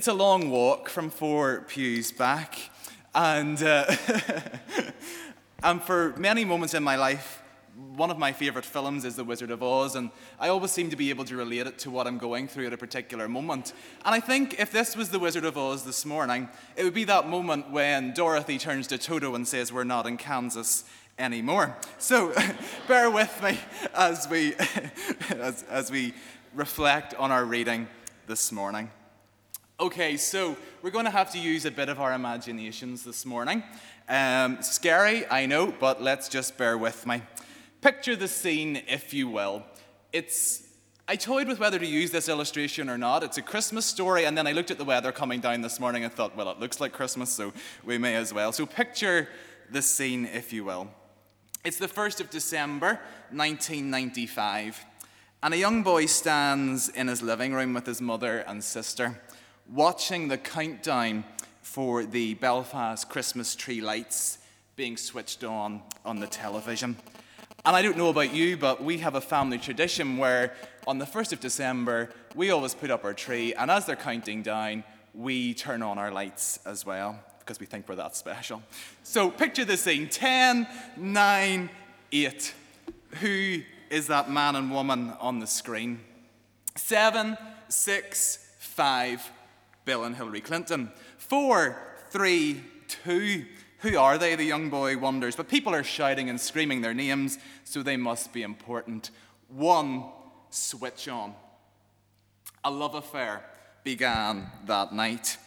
It's a long walk from four pews back, and, uh, and for many moments in my life, one of my favorite films is The Wizard of Oz, and I always seem to be able to relate it to what I'm going through at a particular moment. And I think if this was The Wizard of Oz this morning, it would be that moment when Dorothy turns to Toto and says, We're not in Kansas anymore. So bear with me as we, as, as we reflect on our reading this morning. Okay, so we're going to have to use a bit of our imaginations this morning. Um, scary, I know, but let's just bear with me. Picture the scene, if you will. It's I toyed with whether to use this illustration or not. It's a Christmas story, and then I looked at the weather coming down this morning and thought, well, it looks like Christmas, so we may as well. So picture the scene, if you will. It's the 1st of December, 1995, and a young boy stands in his living room with his mother and sister, watching the countdown for the Belfast Christmas tree lights being switched on on the television. And I don't know about you, but we have a family tradition where on the 1st of December, we always put up our tree, and as they're counting down, we turn on our lights as well because we think we're that special. So picture the scene 10, 9, 8. Who is that man and woman on the screen? 7, 6, 5. Bill and Hillary Clinton. Four, three, two. Who are they? The young boy wonders. But people are shouting and screaming their names, so they must be important. One, switch on. A love affair began that night.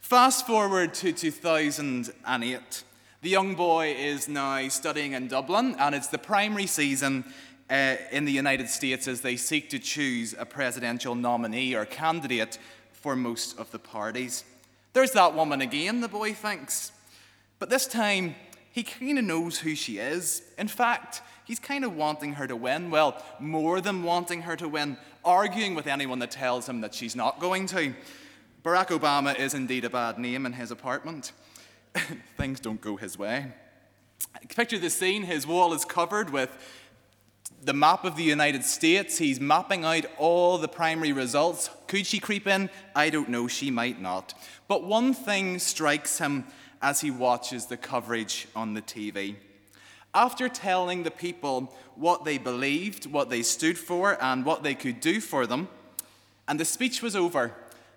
Fast forward to 2008. The young boy is now studying in Dublin, and it's the primary season uh, in the United States as they seek to choose a presidential nominee or candidate for most of the parties. There's that woman again, the boy thinks. But this time, he kind of knows who she is. In fact, he's kind of wanting her to win. Well, more than wanting her to win, arguing with anyone that tells him that she's not going to. Barack Obama is indeed a bad name in his apartment. Things don't go his way. Picture the scene his wall is covered with the map of the United States. He's mapping out all the primary results. Could she creep in? I don't know. She might not. But one thing strikes him as he watches the coverage on the TV. After telling the people what they believed, what they stood for, and what they could do for them, and the speech was over,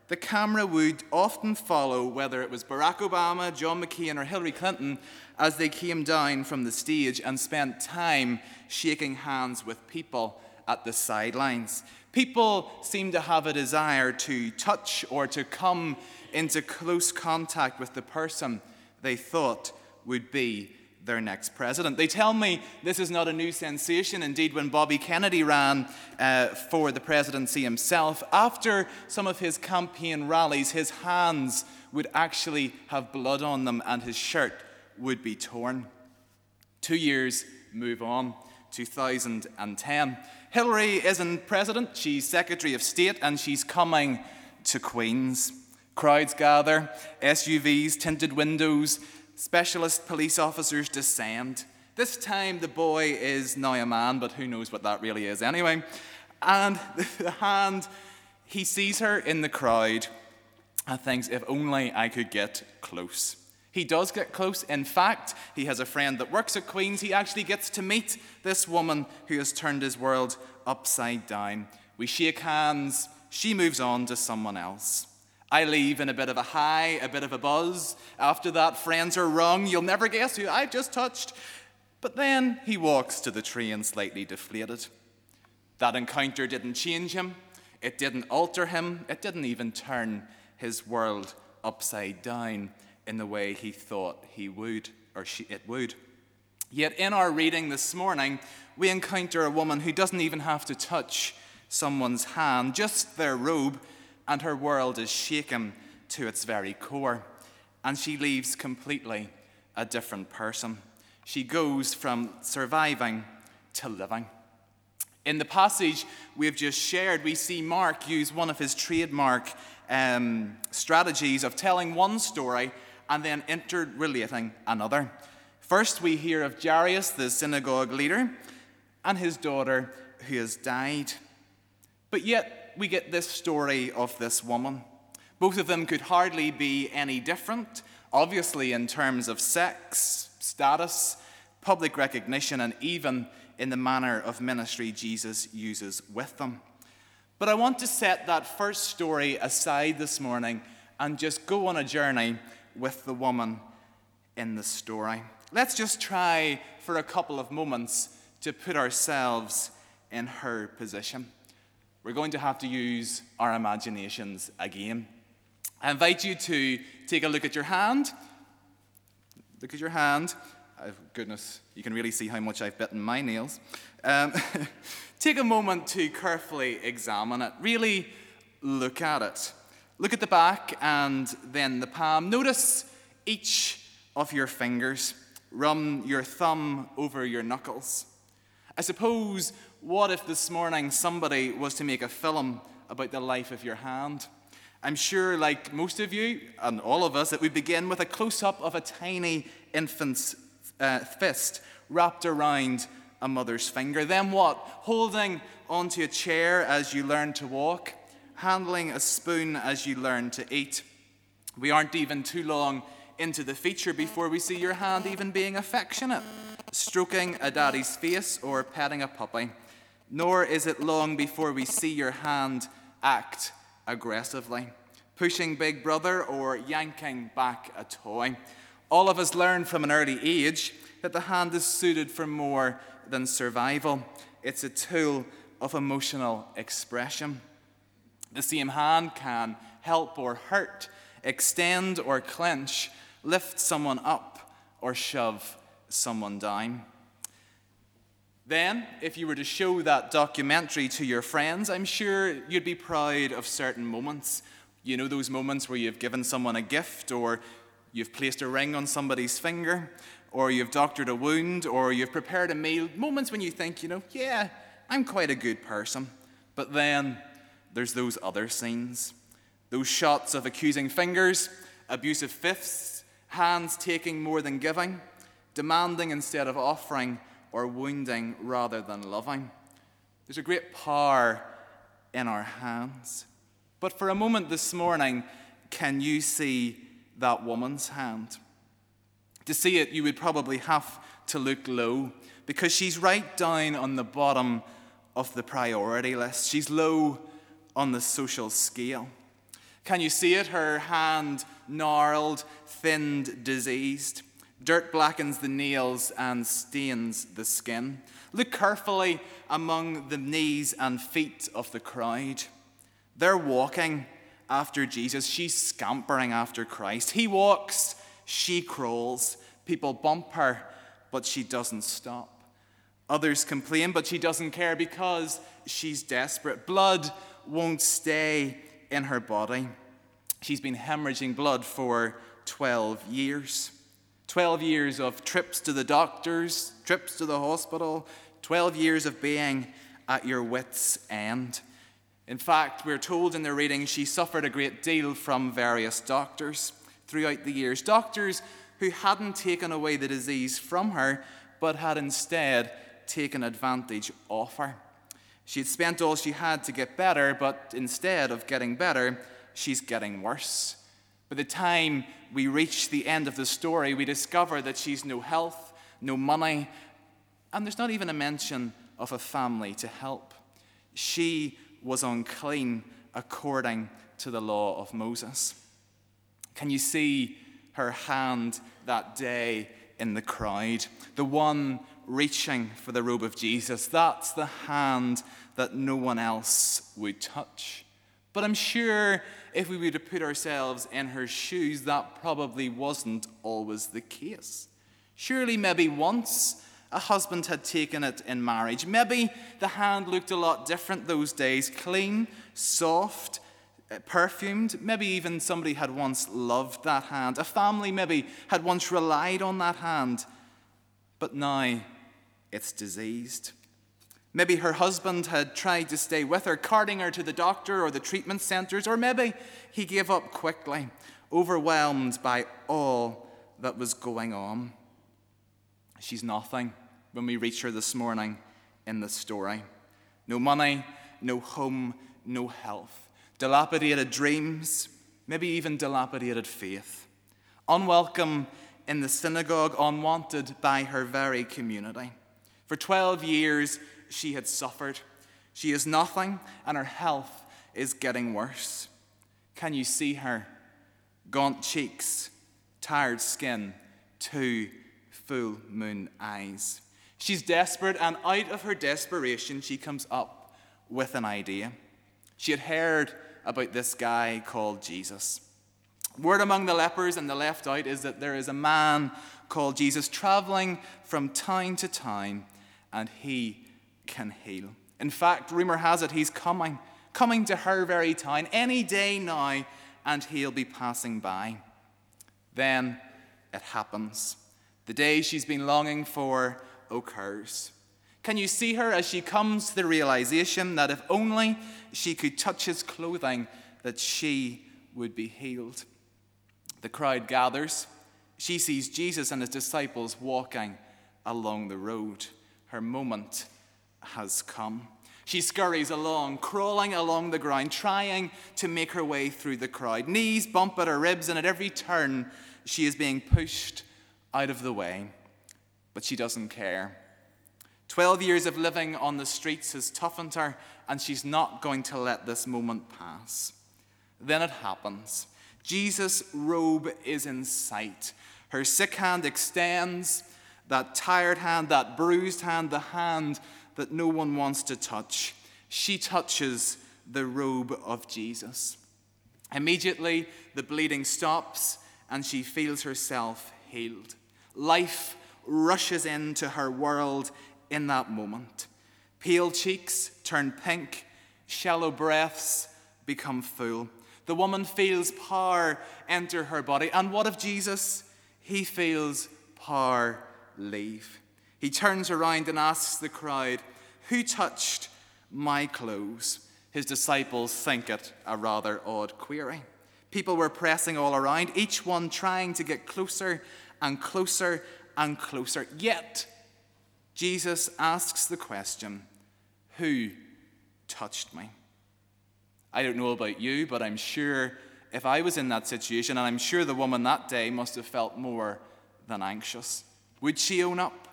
the camera would often follow whether it was Barack Obama, John McCain, or Hillary Clinton as they came down from the stage and spent time shaking hands with people at the sidelines. People seem to have a desire to touch or to come into close contact with the person they thought would be their next president. They tell me this is not a new sensation. Indeed, when Bobby Kennedy ran uh, for the presidency himself, after some of his campaign rallies, his hands would actually have blood on them and his shirt would be torn. Two years move on, 2010. Hillary isn't president, she's Secretary of State, and she's coming to Queen's. Crowds gather, SUVs, tinted windows, Specialist police officers descend. This time the boy is now a man, but who knows what that really is anyway. And the hand, he sees her in the crowd and thinks, if only I could get close. He does get close. In fact, he has a friend that works at Queen's. He actually gets to meet this woman who has turned his world upside down. We shake hands. She moves on to someone else. I leave in a bit of a high, a bit of a buzz. After that, friends are wrong. You'll never guess who I've just touched. But then he walks to the train slightly deflated. That encounter didn't change him, it didn't alter him, it didn't even turn his world upside down in the way he thought he would or she, it would. Yet in our reading this morning, we encounter a woman who doesn't even have to touch someone's hand, just their robe and her world is shaken to its very core. And she leaves completely a different person. She goes from surviving to living. In the passage we've just shared, we see Mark use one of his trademark um, strategies of telling one story and then interrelating another. First, we hear of Jairus, the synagogue leader, and his daughter who has died. But yet, we get this story of this woman. Both of them could hardly be any different, obviously, in terms of sex, status, public recognition, and even in the manner of ministry Jesus uses with them. But I want to set that first story aside this morning and just go on a journey with the woman in the story. Let's just try for a couple of moments to put ourselves in her position. We're going to have to use our imaginations again. I invite you to take a look at your hand. Look at your hand. Oh, goodness, you can really see how much I've bitten my nails. Um, take a moment to carefully examine it. Really look at it. Look at the back and then the palm. Notice each of your fingers. Run your thumb over your knuckles. I suppose, what if this morning somebody was to make a film about the life of your hand? I'm sure, like most of you and all of us, it would begin with a close up of a tiny infant's uh, fist wrapped around a mother's finger. Then what? Holding onto a chair as you learn to walk, handling a spoon as you learn to eat. We aren't even too long into the feature before we see your hand even being affectionate, stroking a daddy's face or petting a puppy. Nor is it long before we see your hand act aggressively, pushing Big Brother or yanking back a toy. All of us learn from an early age that the hand is suited for more than survival, it's a tool of emotional expression. The same hand can help or hurt, extend or clench, lift someone up or shove someone down. Then, if you were to show that documentary to your friends, I'm sure you'd be proud of certain moments. You know, those moments where you've given someone a gift, or you've placed a ring on somebody's finger, or you've doctored a wound, or you've prepared a meal. Moments when you think, you know, yeah, I'm quite a good person. But then there's those other scenes those shots of accusing fingers, abusive fists, hands taking more than giving, demanding instead of offering or wounding rather than loving. There's a great power in our hands. But for a moment this morning, can you see that woman's hand? To see it, you would probably have to look low because she's right down on the bottom of the priority list. She's low on the social scale. Can you see it? Her hand gnarled, thinned, diseased. Dirt blackens the nails and stains the skin. Look carefully among the knees and feet of the crowd. They're walking after Jesus. She's scampering after Christ. He walks, she crawls. People bump her, but she doesn't stop. Others complain, but she doesn't care because she's desperate. Blood won't stay in her body. She's been hemorrhaging blood for 12 years. 12 years of trips to the doctors, trips to the hospital, 12 years of being at your wits' end. In fact, we're told in the reading she suffered a great deal from various doctors throughout the years. Doctors who hadn't taken away the disease from her, but had instead taken advantage of her. She had spent all she had to get better, but instead of getting better, she's getting worse. By the time we reach the end of the story, we discover that she's no health, no money, and there's not even a mention of a family to help. She was unclean according to the law of Moses. Can you see her hand that day in the crowd? The one reaching for the robe of Jesus. That's the hand that no one else would touch. But I'm sure if we were to put ourselves in her shoes, that probably wasn't always the case. Surely, maybe once a husband had taken it in marriage. Maybe the hand looked a lot different those days clean, soft, uh, perfumed. Maybe even somebody had once loved that hand. A family maybe had once relied on that hand. But now it's diseased. Maybe her husband had tried to stay with her, carting her to the doctor or the treatment centers, or maybe he gave up quickly, overwhelmed by all that was going on. She's nothing when we reach her this morning in the story. No money, no home, no health. Dilapidated dreams, maybe even dilapidated faith, unwelcome in the synagogue, unwanted by her very community. For 12 years, she had suffered. She is nothing, and her health is getting worse. Can you see her? Gaunt cheeks, tired skin, two full moon eyes. She's desperate, and out of her desperation, she comes up with an idea. She had heard about this guy called Jesus. Word among the lepers and the left out is that there is a man called Jesus traveling from town to town, and he can heal. In fact, rumor has it he's coming, coming to her very town any day now, and he'll be passing by. Then it happens. The day she's been longing for occurs. Can you see her as she comes to the realization that if only she could touch his clothing, that she would be healed? The crowd gathers. She sees Jesus and his disciples walking along the road. Her moment has come. She scurries along, crawling along the ground, trying to make her way through the crowd. Knees bump at her ribs, and at every turn, she is being pushed out of the way. But she doesn't care. Twelve years of living on the streets has toughened her, and she's not going to let this moment pass. Then it happens. Jesus' robe is in sight. Her sick hand extends, that tired hand, that bruised hand, the hand that no one wants to touch. She touches the robe of Jesus. Immediately, the bleeding stops and she feels herself healed. Life rushes into her world in that moment. Pale cheeks turn pink, shallow breaths become full. The woman feels power enter her body. And what of Jesus? He feels power leave. He turns around and asks the crowd, Who touched my clothes? His disciples think it a rather odd query. People were pressing all around, each one trying to get closer and closer and closer. Yet, Jesus asks the question, Who touched me? I don't know about you, but I'm sure if I was in that situation, and I'm sure the woman that day must have felt more than anxious. Would she own up?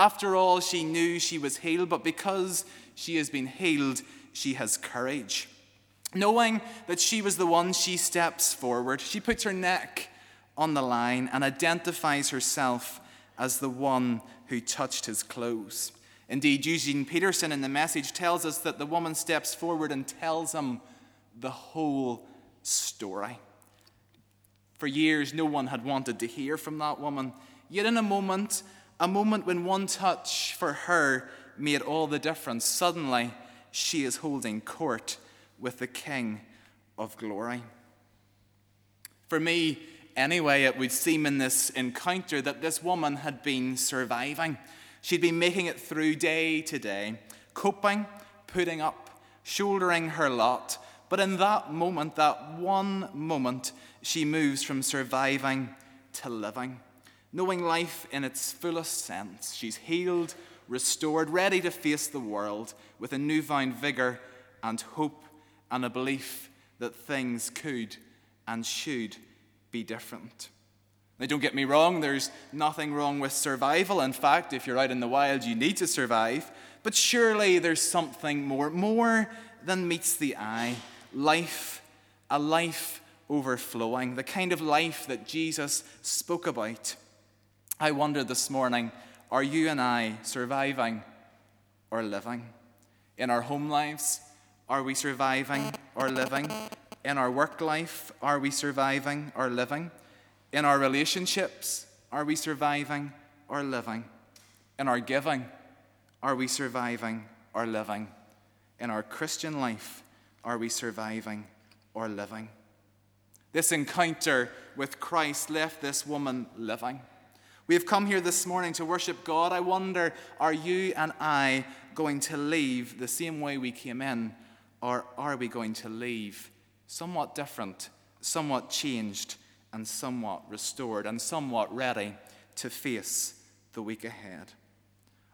After all, she knew she was healed, but because she has been healed, she has courage. Knowing that she was the one, she steps forward. She puts her neck on the line and identifies herself as the one who touched his clothes. Indeed, Eugene Peterson in the message tells us that the woman steps forward and tells him the whole story. For years, no one had wanted to hear from that woman. Yet, in a moment, a moment when one touch for her made all the difference, suddenly she is holding court with the King of glory. For me, anyway, it would seem in this encounter that this woman had been surviving. She'd been making it through day to day, coping, putting up, shouldering her lot, but in that moment, that one moment, she moves from surviving to living, knowing life in its fullest sense. She's healed, restored, ready to face the world with a newfound vigor and hope and a belief that things could and should be different. Now, don't get me wrong, there's nothing wrong with survival. In fact, if you're out in the wild, you need to survive. But surely there's something more, more than meets the eye life, a life overflowing, the kind of life that Jesus spoke about. I wonder this morning are you and I surviving or living? In our home lives, are we surviving or living? In our work life, are we surviving or living? In our relationships, are we surviving or living? In our giving, are we surviving or living? In our Christian life, are we surviving or living? This encounter with Christ left this woman living. We have come here this morning to worship God. I wonder, are you and I going to leave the same way we came in, or are we going to leave somewhat different, somewhat changed, and somewhat restored, and somewhat ready to face the week ahead?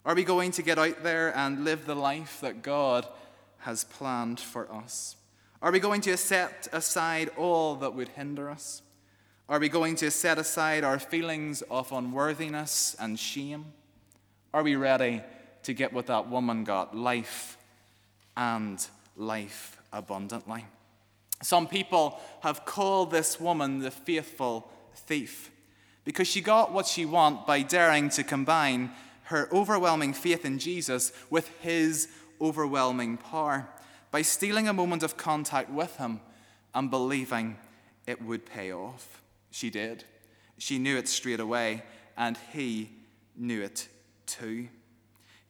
Are we going to get out there and live the life that God has planned for us? Are we going to set aside all that would hinder us? Are we going to set aside our feelings of unworthiness and shame? Are we ready to get what that woman got life and life abundantly? Some people have called this woman the faithful thief because she got what she wanted by daring to combine her overwhelming faith in Jesus with his overwhelming power, by stealing a moment of contact with him and believing it would pay off. She did. She knew it straight away, and he knew it too.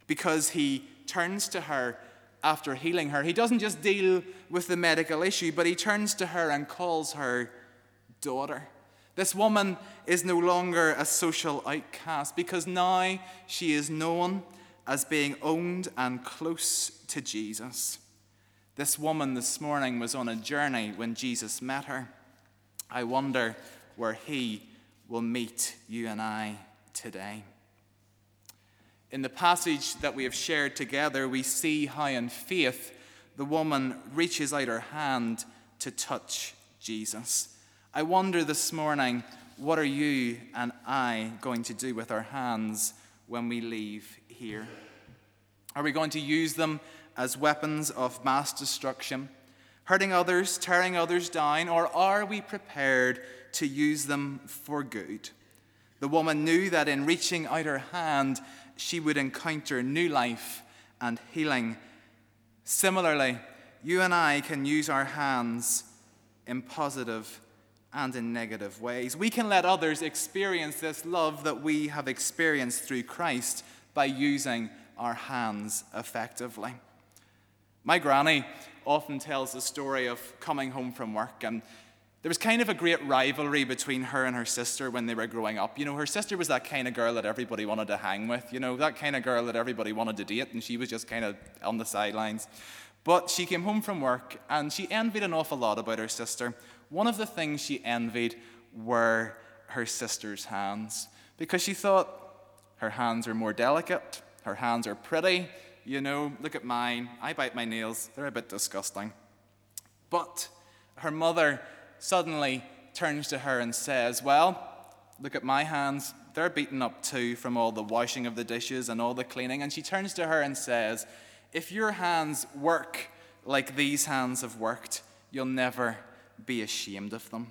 Because he turns to her after healing her. He doesn't just deal with the medical issue, but he turns to her and calls her daughter. This woman is no longer a social outcast because now she is known as being owned and close to Jesus. This woman this morning was on a journey when Jesus met her. I wonder where he will meet you and I today. In the passage that we have shared together, we see how in faith the woman reaches out her hand to touch Jesus. I wonder this morning, what are you and I going to do with our hands when we leave here? Are we going to use them as weapons of mass destruction, hurting others, tearing others down, or are we prepared to use them for good? The woman knew that in reaching out her hand, she would encounter new life and healing. Similarly, you and I can use our hands in positive and in negative ways. We can let others experience this love that we have experienced through Christ by using our hands effectively. My granny often tells the story of coming home from work and there was kind of a great rivalry between her and her sister when they were growing up. You know, her sister was that kind of girl that everybody wanted to hang with, you know, that kind of girl that everybody wanted to date, and she was just kind of on the sidelines. But she came home from work and she envied an awful lot about her sister. One of the things she envied were her sister's hands because she thought her hands are more delicate, her hands are pretty. You know, look at mine. I bite my nails, they're a bit disgusting. But her mother suddenly turns to her and says, Well, look at my hands. They're beaten up too from all the washing of the dishes and all the cleaning. And she turns to her and says, If your hands work like these hands have worked, you'll never be ashamed of them.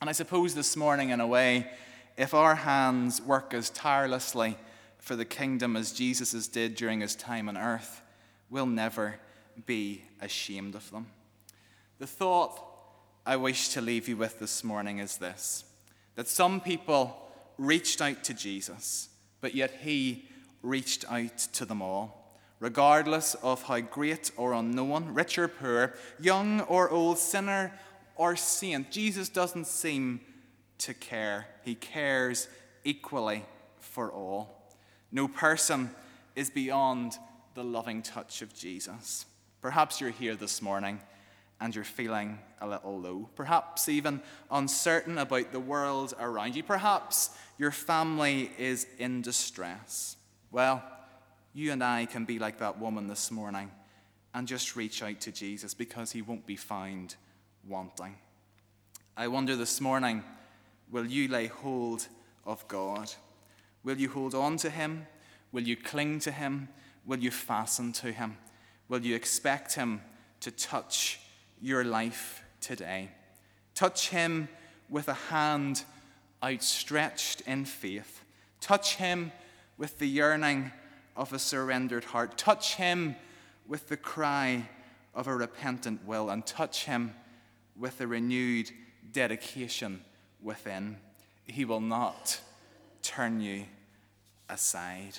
And I suppose this morning, in a way, if our hands work as tirelessly for the kingdom as Jesus did during his time on earth, we'll never be ashamed of them. The thought I wish to leave you with this morning is this that some people reached out to Jesus, but yet he reached out to them all. Regardless of how great or unknown, rich or poor, young or old, sinner or saint, Jesus doesn't seem to care. He cares equally for all. No person is beyond the loving touch of Jesus. Perhaps you're here this morning and you're feeling a little low, perhaps even uncertain about the world around you, perhaps your family is in distress. Well, you and I can be like that woman this morning and just reach out to Jesus because he won't be found wanting. I wonder this morning will you lay hold of God? Will you hold on to him? Will you cling to him? Will you fasten to him? Will you expect him to touch your life today. Touch him with a hand outstretched in faith. Touch him with the yearning of a surrendered heart. Touch him with the cry of a repentant will. And touch him with a renewed dedication within. He will not turn you aside.